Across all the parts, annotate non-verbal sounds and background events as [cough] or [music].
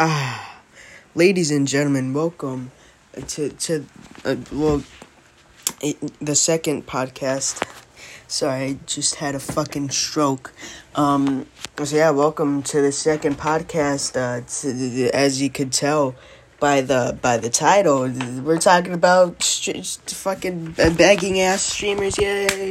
Ah, [sighs] ladies and gentlemen, welcome to to uh, well, it, the second podcast. Sorry, I just had a fucking stroke. Um, so yeah, welcome to the second podcast. Uh, to, as you could tell by the by the title, we're talking about st- fucking begging ass streamers. Yay!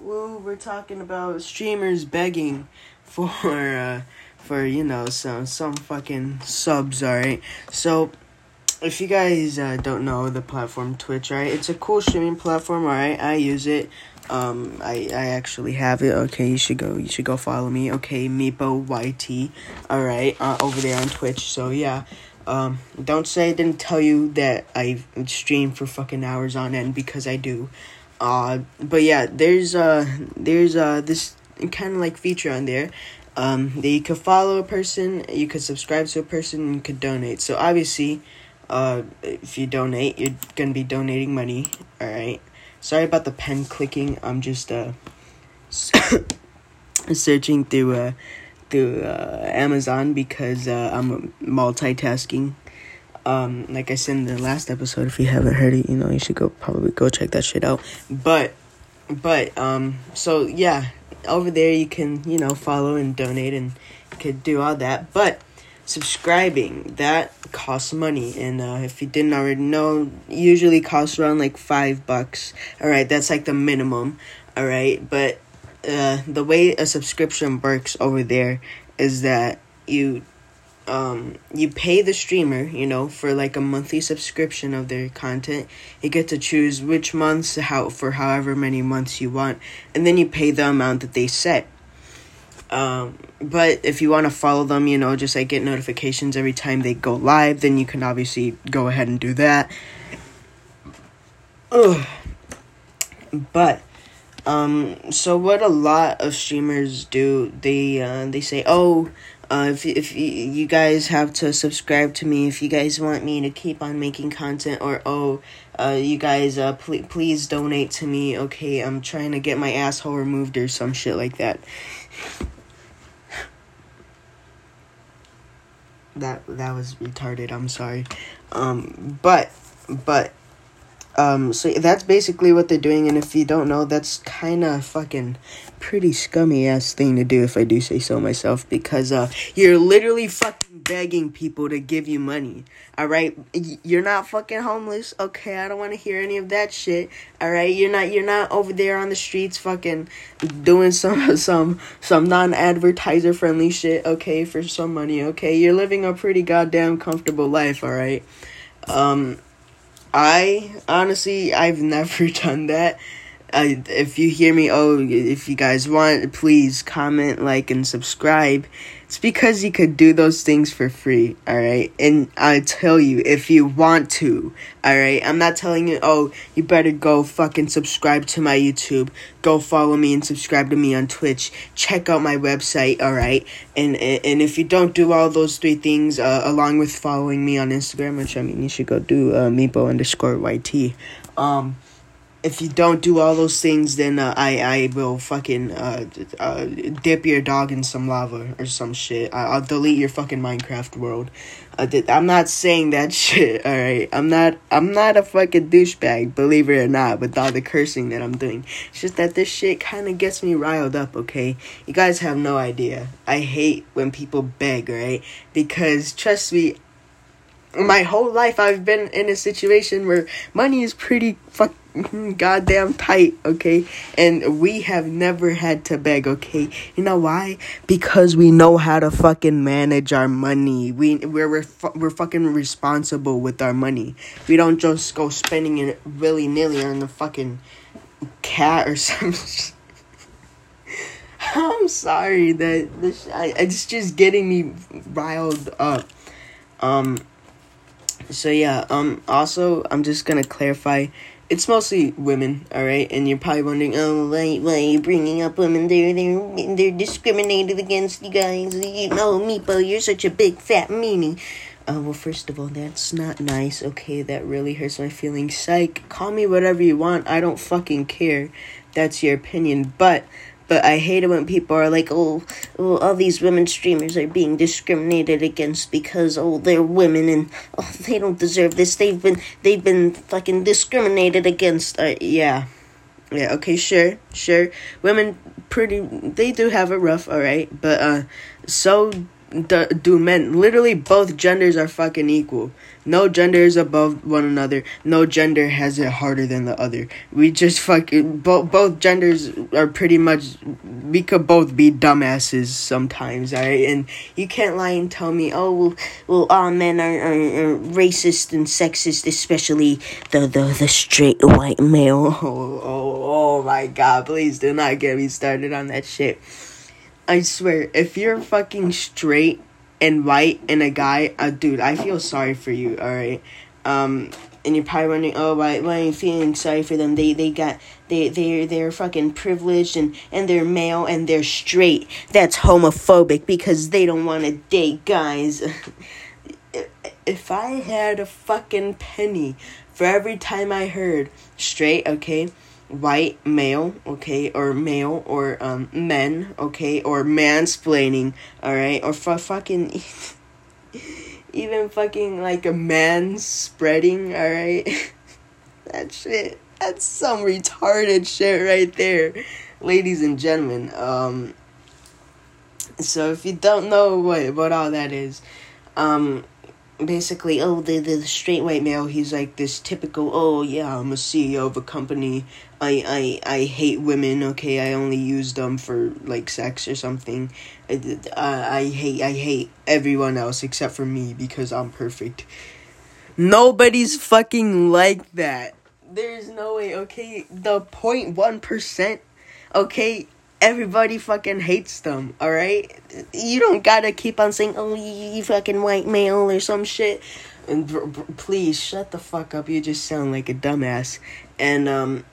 Woo! We're talking about streamers begging for. Uh, for you know some some fucking subs all right so if you guys uh, don't know the platform twitch right it's a cool streaming platform all right i use it. Um i i actually have it. Okay you should go you should go follow me. Okay meepo yt all right uh, over there on twitch. So yeah. Um don't say i didn't tell you that i stream for fucking hours on end because i do. Uh but yeah there's uh there's uh this kind of like feature on there um, that you could follow a person, you could subscribe to a person, and you could donate. So obviously, uh, if you donate, you're gonna be donating money. All right. Sorry about the pen clicking. I'm just uh [coughs] searching through uh through uh, Amazon because uh, I'm multitasking. Um, like I said in the last episode, if you haven't heard it, you know you should go probably go check that shit out. But, but um, so yeah, over there you can you know follow and donate and could do all that. But subscribing that costs money. And uh, if you didn't already know usually costs around like five bucks. All right that's like the minimum. All right but uh, the way a subscription works over there is that you um, you pay the streamer, you know, for like a monthly subscription of their content. You get to choose which months, how for however many months you want, and then you pay the amount that they set. Um, but if you want to follow them, you know, just like get notifications every time they go live, then you can obviously go ahead and do that. Ugh. But um, so what a lot of streamers do, they uh, they say, oh uh, if if you guys have to subscribe to me, if you guys want me to keep on making content, or oh, uh, you guys uh, pl- please donate to me. Okay, I'm trying to get my asshole removed or some shit like that. that that was retarded. I'm sorry. Um, but but um, so that's basically what they're doing, and if you don't know, that's kind of fucking pretty scummy ass thing to do, if I do say so myself, because uh, you're literally fucking begging people to give you money. All right, you're not fucking homeless, okay? I don't want to hear any of that shit. All right, you're not you're not over there on the streets, fucking doing [laughs] some some some non advertiser friendly shit, okay, for some money, okay? You're living a pretty goddamn comfortable life, all right. Um I honestly I've never [laughs] done that. Uh, if you hear me, oh, if you guys want, please comment, like, and subscribe. It's because you could do those things for free, alright? And I tell you, if you want to, alright? I'm not telling you, oh, you better go fucking subscribe to my YouTube. Go follow me and subscribe to me on Twitch. Check out my website, alright? And, and, and if you don't do all those three things, uh, along with following me on Instagram, which I mean, you should go do, uh, Meepo underscore YT. Um, if you don't do all those things, then uh, I I will fucking uh, uh, dip your dog in some lava or some shit. I, will delete your fucking Minecraft world. Uh, I'm not saying that [laughs] shit. All right, I'm not I'm not a fucking douchebag. Believe it or not, with all the cursing that I'm doing, it's just that this shit kind of gets me riled up. Okay, you guys have no idea. I hate when people beg. Right, because trust me, my whole life I've been in a situation where money is pretty fuck goddamn tight, okay? And we have never had to beg, okay? You know why? Because we know how to fucking manage our money. We we're we're, we're fucking responsible with our money. We don't just go spending it willy nilly on the fucking cat or [laughs] something. I'm sorry that this I, it's just getting me riled up. Um so yeah, um also I'm just to clarify it's mostly women, all right. And you're probably wondering, oh, why, why are you bringing up women? They're they're they're discriminated against, you guys. You know, Meepo, you're such a big fat meanie. Uh, well, first of all, that's not nice. Okay, that really hurts my feelings. Psych. Call me whatever you want. I don't fucking care. That's your opinion. But but I hate it when people are like, oh, oh, all these women streamers are being discriminated against because oh they're women and oh they don't deserve this. They've been they've been fucking discriminated against. Uh, yeah, yeah. Okay, sure, sure. Women pretty they do have it rough, all right, but uh, so do, do men. Literally, both genders are fucking equal. No gender is above one another. No gender has it harder than the other. We just fucking both both genders are pretty much. We could both be dumbasses sometimes, alright. And you can't lie and tell me, oh well, well all men are, are, are racist and sexist, especially the the the straight white male. [laughs] Oh oh oh my god! Please do not get me started on that shit. I swear, if you're fucking straight and white and a guy, uh, dude, I feel sorry for you. All right, um, and you're probably wondering, oh, why, why are you feeling sorry for them? They, they got, they, they, they're fucking privileged and and they're male and they're straight. That's homophobic because they don't want to date guys. [laughs] if I had a fucking penny for every time I heard straight, okay white male, okay, or male or um men, okay, or mansplaining, all right, or for fucking [laughs] even fucking like a man spreading, all right. [laughs] that shit, that's some retarded shit right there, ladies and gentlemen. Um, so if you don't know what what all that is, um, basically, oh, the, the straight white male, he's like this typical, oh, yeah, I'm a CEO of a company. I, I, I hate women, okay? I only use them for, like, sex or something. I, I, I hate, I hate everyone else except for me because I'm perfect. Nobody's fucking like that. There's no way, okay? The 0.1%, okay? Everybody fucking hates them, alright? You don't gotta keep on saying, oh, you, fucking white male or some shit. And please shut the fuck up. You just sound like a dumbass. And um,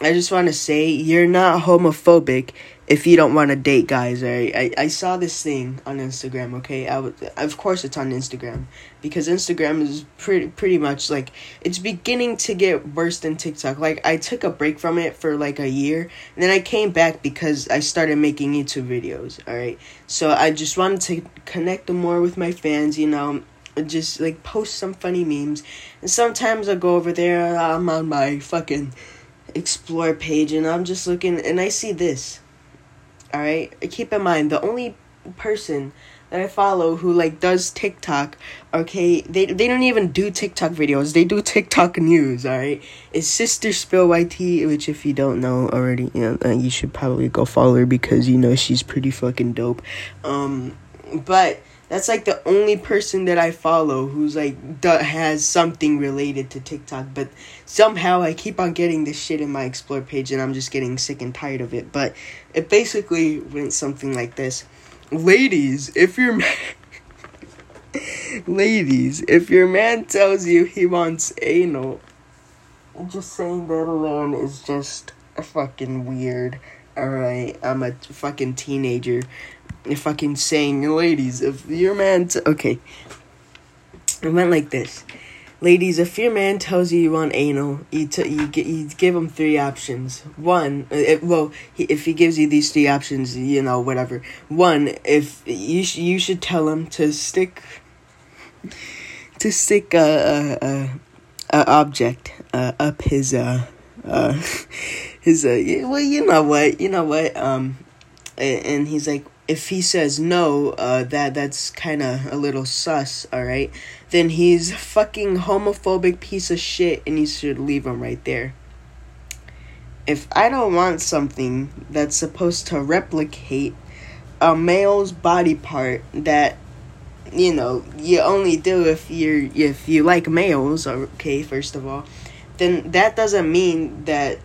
I just want to say, you're not homophobic if you don't want to date guys, right? I, I saw this thing on Instagram, okay? I w- of course it's on Instagram because Instagram is pretty pretty much like it's beginning to get worse than TikTok. Like I took a break from it for like a year and then I came back because I started making YouTube videos, all right? So I just wanted to connect more with my fans, you know, just like post some funny memes. And sometimes I go over there, ah, I'm on my fucking explore page and I'm just looking and I see this. All right keep in mind the only person that i follow who like does tiktok okay they they don't even do tiktok videos. They do tiktok news all right it's sister spill yt which if you don't know already you know uh, you should probably go follow her because you know she's pretty fucking dope. Um but that's like the only person that I follow who's like that has something related to TikTok. But somehow I keep on getting this shit in my explore page, and I'm just getting sick and tired of it. But it basically went something like this: Ladies, if your [laughs] ladies, if your man tells you he wants anal, just saying that alone is just fucking weird. Alright, I'm a fucking teenager fucking saying, ladies, if your man, t- okay, it went like this. Ladies, if your man tells you you want anal, you t- you, g- you give him three options. One, uh, well, he, if he gives you these three options, you know, whatever. One, if you sh- you should tell him to stick to stick a a, a, a object uh, up his uh uh [laughs] his uh well you know what you know what um and he's like if he says no, uh, that that's kind of a little sus, all right? Then he's a fucking homophobic piece of shit, and you should leave him right there. If I don't want something that's supposed to replicate a male's body part that you know you only do if you're if you like males, okay? First of all, then that doesn't mean that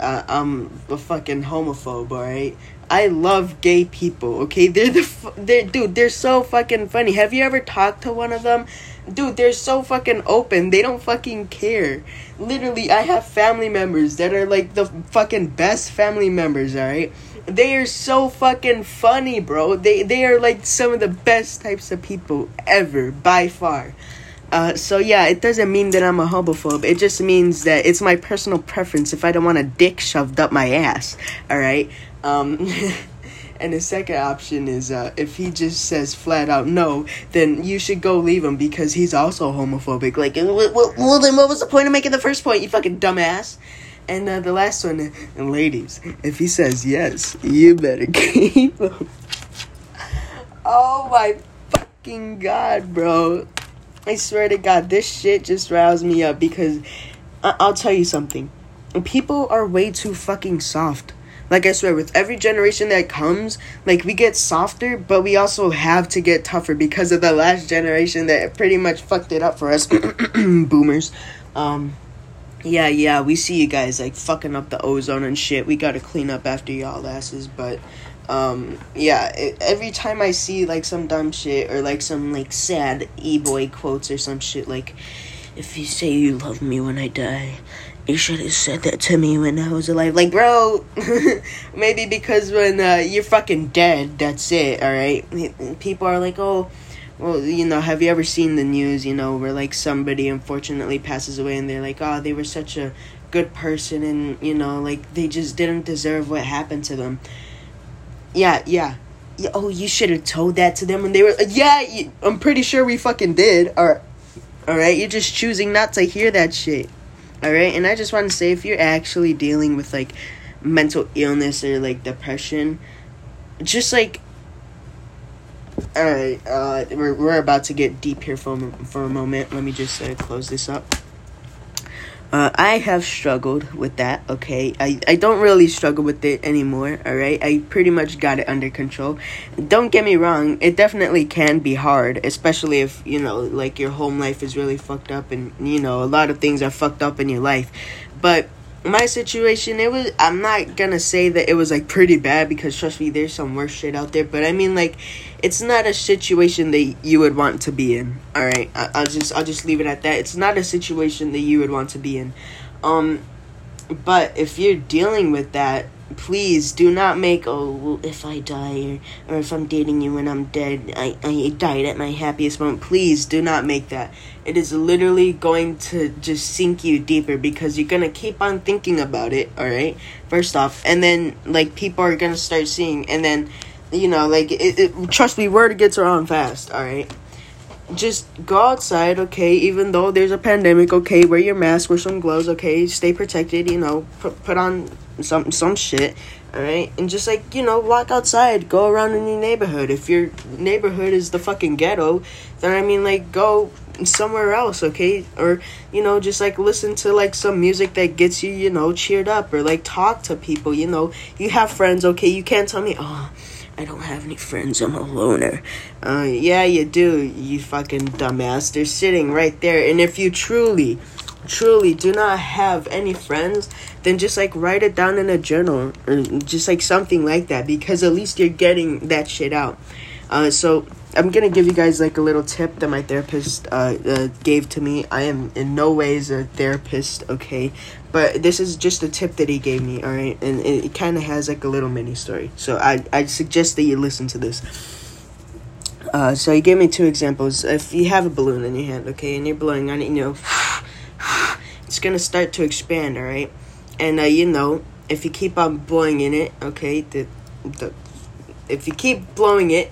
uh, I'm a fucking homophobe, alright? I love gay people. Okay, they're the they dude. They're so fucking funny. Have you ever talked to one of them? Dude, they're so fucking open. They don't fucking care. Literally, I have family members that are like the fucking best family members. All right, they are so fucking funny, bro. They they are like some of the best types of people ever by far. Uh, so yeah, it doesn't mean that I'm a homophobe. It just means that it's my personal preference if I don't want a dick shoved up my ass. All right. Um, [laughs] and the second option is uh, if he just says flat out no, then you should go leave him because he's also homophobic. Like, well, then what was the point of making the first point, you fucking dumbass? And uh, the last one, and ladies, if he says yes, you better [laughs] keep him. Oh my fucking god, bro. I swear to God, this shit just roused me up because I- I'll tell you something. People are way too fucking soft. Like I swear, with every generation that comes, like we get softer, but we also have to get tougher because of the last generation that pretty much fucked it up for us, [clears throat] boomers. Um, yeah, yeah, we see you guys like fucking up the ozone and shit. We gotta clean up after y'all asses, but um yeah it, every time i see like some dumb shit or like some like sad e-boy quotes or some shit like if you say you love me when i die you should have said that to me when i was alive like bro [laughs] maybe because when uh, you're fucking dead that's it all right people are like oh well, you know, have you ever seen the news, you know, where like somebody unfortunately passes away and they're like, oh, they were such a good person and, you know, like they just didn't deserve what happened to them. Yeah, yeah. yeah oh, you should have told that to them when they were. Yeah, you, I'm pretty sure we fucking did. Or, all right, you're just choosing not to hear that shit. All right, and I just want to say, if you're actually dealing with like mental illness or like depression, just like. All right, uh, we're we're about to get deep here for for a moment. Let me just uh, close this up. Uh, I have struggled with that, okay? I, I don't really struggle with it anymore, alright? I pretty much got it under control. Don't get me wrong, it definitely can be hard, especially if, you know, like your home life is really fucked up and, you know, a lot of things are fucked up in your life. But my situation it was i'm not gonna say that it was like pretty bad because trust me there's some worse shit out there but i mean like it's not a situation that you would want to be in all right I, i'll just i'll just leave it at that. It's not a situation that you would want to be in. Um but if you're dealing with that please do not make oh if i die or, or if i'm dating you when i'm dead I, I died at my happiest moment please do not make that it is literally going to just sink you deeper because you're gonna keep on thinking about it all right first off and then like people are gonna start seeing and then you know like it, it trust me word gets around fast all right just go outside, okay? Even though there's a pandemic, okay? Wear your mask, wear some gloves, okay? Stay protected, you know. Put put on some some shit, all right? And just like you know, walk outside, go around in your neighborhood. If your neighborhood is the fucking ghetto, then I mean, like, go somewhere else, okay? Or you know, just like listen to like some music that gets you, you know, cheered up, or like talk to people. You know, you have friends, okay? You can't tell me, oh. I don't have any friends. I'm a loner. Uh, yeah, you do, you fucking dumbass. They're sitting right there. And if you truly, truly do not have any friends, then just like write it down in a journal or just like something like that because at least you're getting that shit out. Uh, so I'm gonna give you guys like a little tip that my therapist uh, uh, gave to me. I am in no ways a therapist, okay, but this is just a tip that he gave me. All right, and it, it kind of has like a little mini story. So I I suggest that you listen to this. Uh, so he gave me two examples. If you have a balloon in your hand, okay, and you're blowing on it, you know, [sighs] it's gonna start to expand. All right, and uh, you know, if you keep on blowing in it, okay, the the if you keep blowing it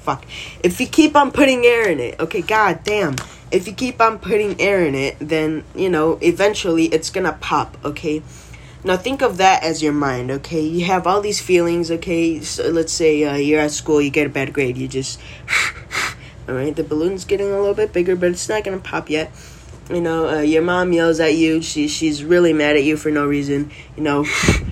fuck. If you keep on putting air in it, okay, god damn. If you keep on putting air in it, then, you know, eventually it's gonna pop, okay? Now think of that as your mind, okay? You have all these feelings, okay? So let's say uh, you're at school, you get a bad grade, you just. [laughs] Alright, the balloon's getting a little bit bigger, but it's not gonna pop yet. You know, uh, your mom yells at you, she, she's really mad at you for no reason. You know, [laughs]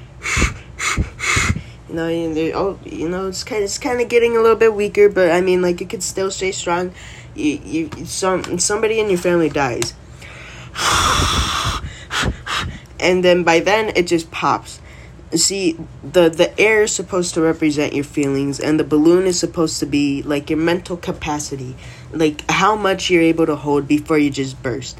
you know, you know, it's kind of it's kind of getting a little bit weaker, but I mean, like you could still stay strong. You, you, some somebody in your family dies, [sighs] and then by then it just pops. See, the the air is supposed to represent your feelings, and the balloon is supposed to be like your mental capacity, like how much you're able to hold before you just burst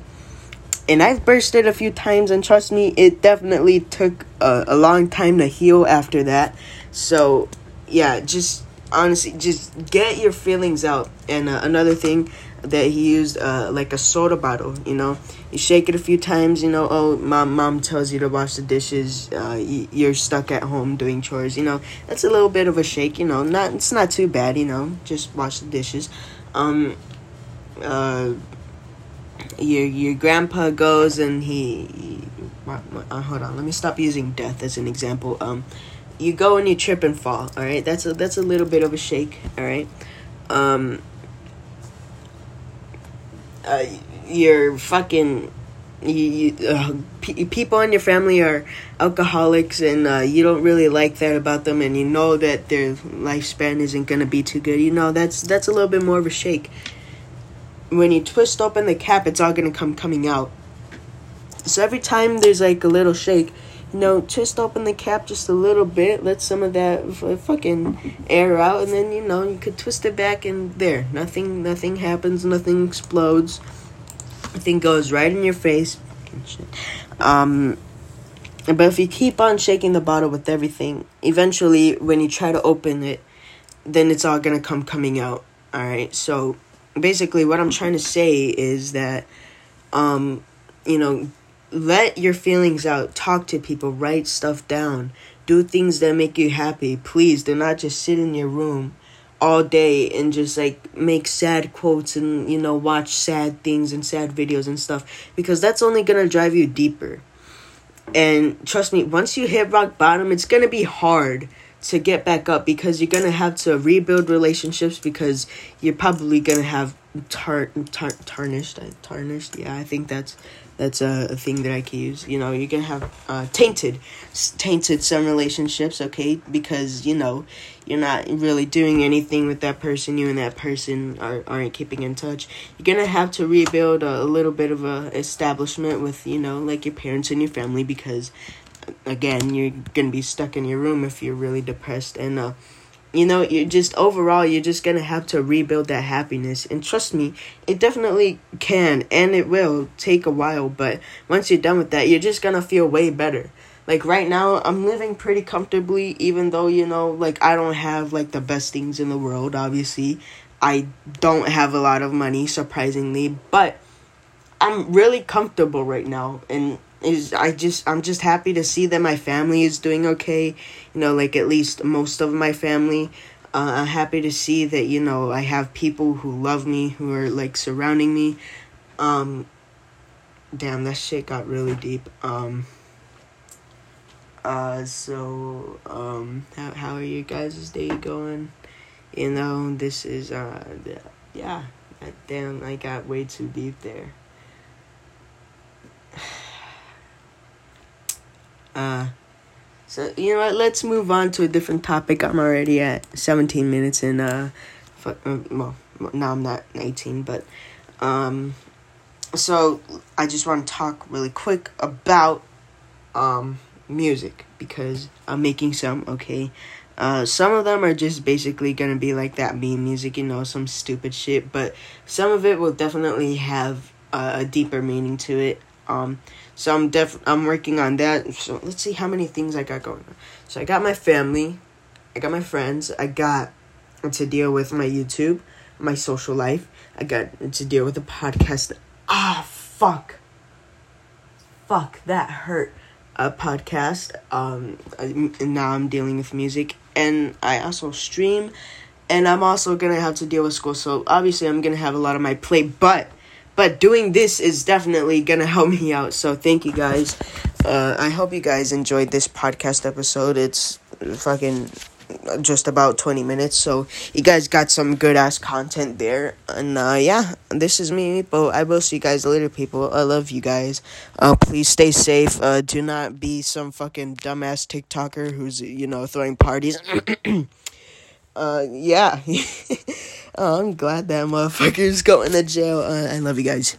and I've bursted a few times, and trust me, it definitely took a, a long time to heal after that. So, yeah, just honestly, just get your feelings out. And uh, another thing, that he used uh, like a soda bottle. You know, you shake it a few times. You know, oh, mom, mom tells you to wash the dishes. Uh, you're stuck at home doing chores. You know, that's a little bit of a shake. You know, not it's not too bad. You know, just wash the dishes. Um, uh, your your grandpa goes and he, he uh, hold on. Let me stop using death as an example. Um, you go and you trip and fall. All right, that's a that's a little bit of a shake. All right. Um, uh, you're fucking you, you uh, p- people in your family are alcoholics and uh, you don't really like that about them and you know that their lifespan isn't to be too good you know that's that's a little bit more of a shake when you twist open the cap it's all to come coming out so every time there's like a little shake you know, twist open the cap just a little bit, let some of that f- fucking air out, and then you know you could twist it back, and there, nothing, nothing happens, nothing explodes, nothing goes right in your face. Um, but if you keep on shaking the bottle with everything, eventually when you try to open it, then it's all gonna come coming out. All right, so basically what I'm trying to say is that, um, you know, let your feelings out. Talk to people. Write stuff down. Do things that make you happy. Please do not just sit in your room all day and just like make sad quotes and you know watch sad things and sad videos and stuff because that's only going to drive you deeper. And trust me once you hit rock bottom it's going to be hard to get back up because you're going to have to rebuild relationships because you're probably going to have tar- tar- tarnished tarnished yeah i think that's that's a, a thing that I can use. You know, you can have uh, tainted, tainted some relationships, okay? Because you know, you're not really doing anything with that person. You and that person are aren't keeping in touch. You're gonna have to rebuild a, a little bit of a establishment with you know, like your parents and your family, because again, you're gonna be stuck in your room if you're really depressed and uh you know you're just overall you're just gonna have to rebuild that happiness. And trust me it definitely can and it will take a while but once you're done with that you're just gonna feel way better. Like right now i'm living pretty comfortably even though you know like i don't have like the best things in the world obviously. I don't have a lot of money surprisingly but i'm really comfortable right now and is I just I'm just happy to see that my family is doing okay. You know, like at least most of my family. Uh, I'm happy to see that you know I have people who love me, who are like surrounding me. Um, damn, that shit got really deep. Um. Uh, so um, how how are you guys' day going? You know, this is uh, yeah. Damn, I got way too deep there. [sighs] [sighs] Uh, so you know what? Let's move on to a different topic. I'm already at 17 minutes and uh, fuck, uh, well, now I'm not 18, but um, so I just want to talk really quick about um music because I'm making some. Okay. Uh, some of them are just basically gonna be like that meme music, you know, some stupid shit. But some of it will definitely have a deeper meaning to it. Um, so I'm def I'm working on that. So let's see how many things I got going on. So I got my family, I got my friends, I got to deal with my YouTube, my social life. I got to deal with the podcast. Ah, fuck. Fuck, that hurt. A podcast. Um, and now I'm dealing with music, and I also stream, and I'm also gonna have to deal with school. So obviously, I'm gonna have a lot on my plate, but but doing this is definitely gonna help [laughs] me out. So thank you guys. Uh, I hope you guys enjoyed this podcast episode. It's fucking just about 20 minutes so you guys got some good ass content there and uh yeah this is me but i will see you guys later people i love you guys uh please stay safe uh do not be some fucking dumbass tiktoker who's you know throwing parties [clears throat] uh yeah [laughs] Oh, I'm glad that motherfucker's going to jail. Uh, I love you guys.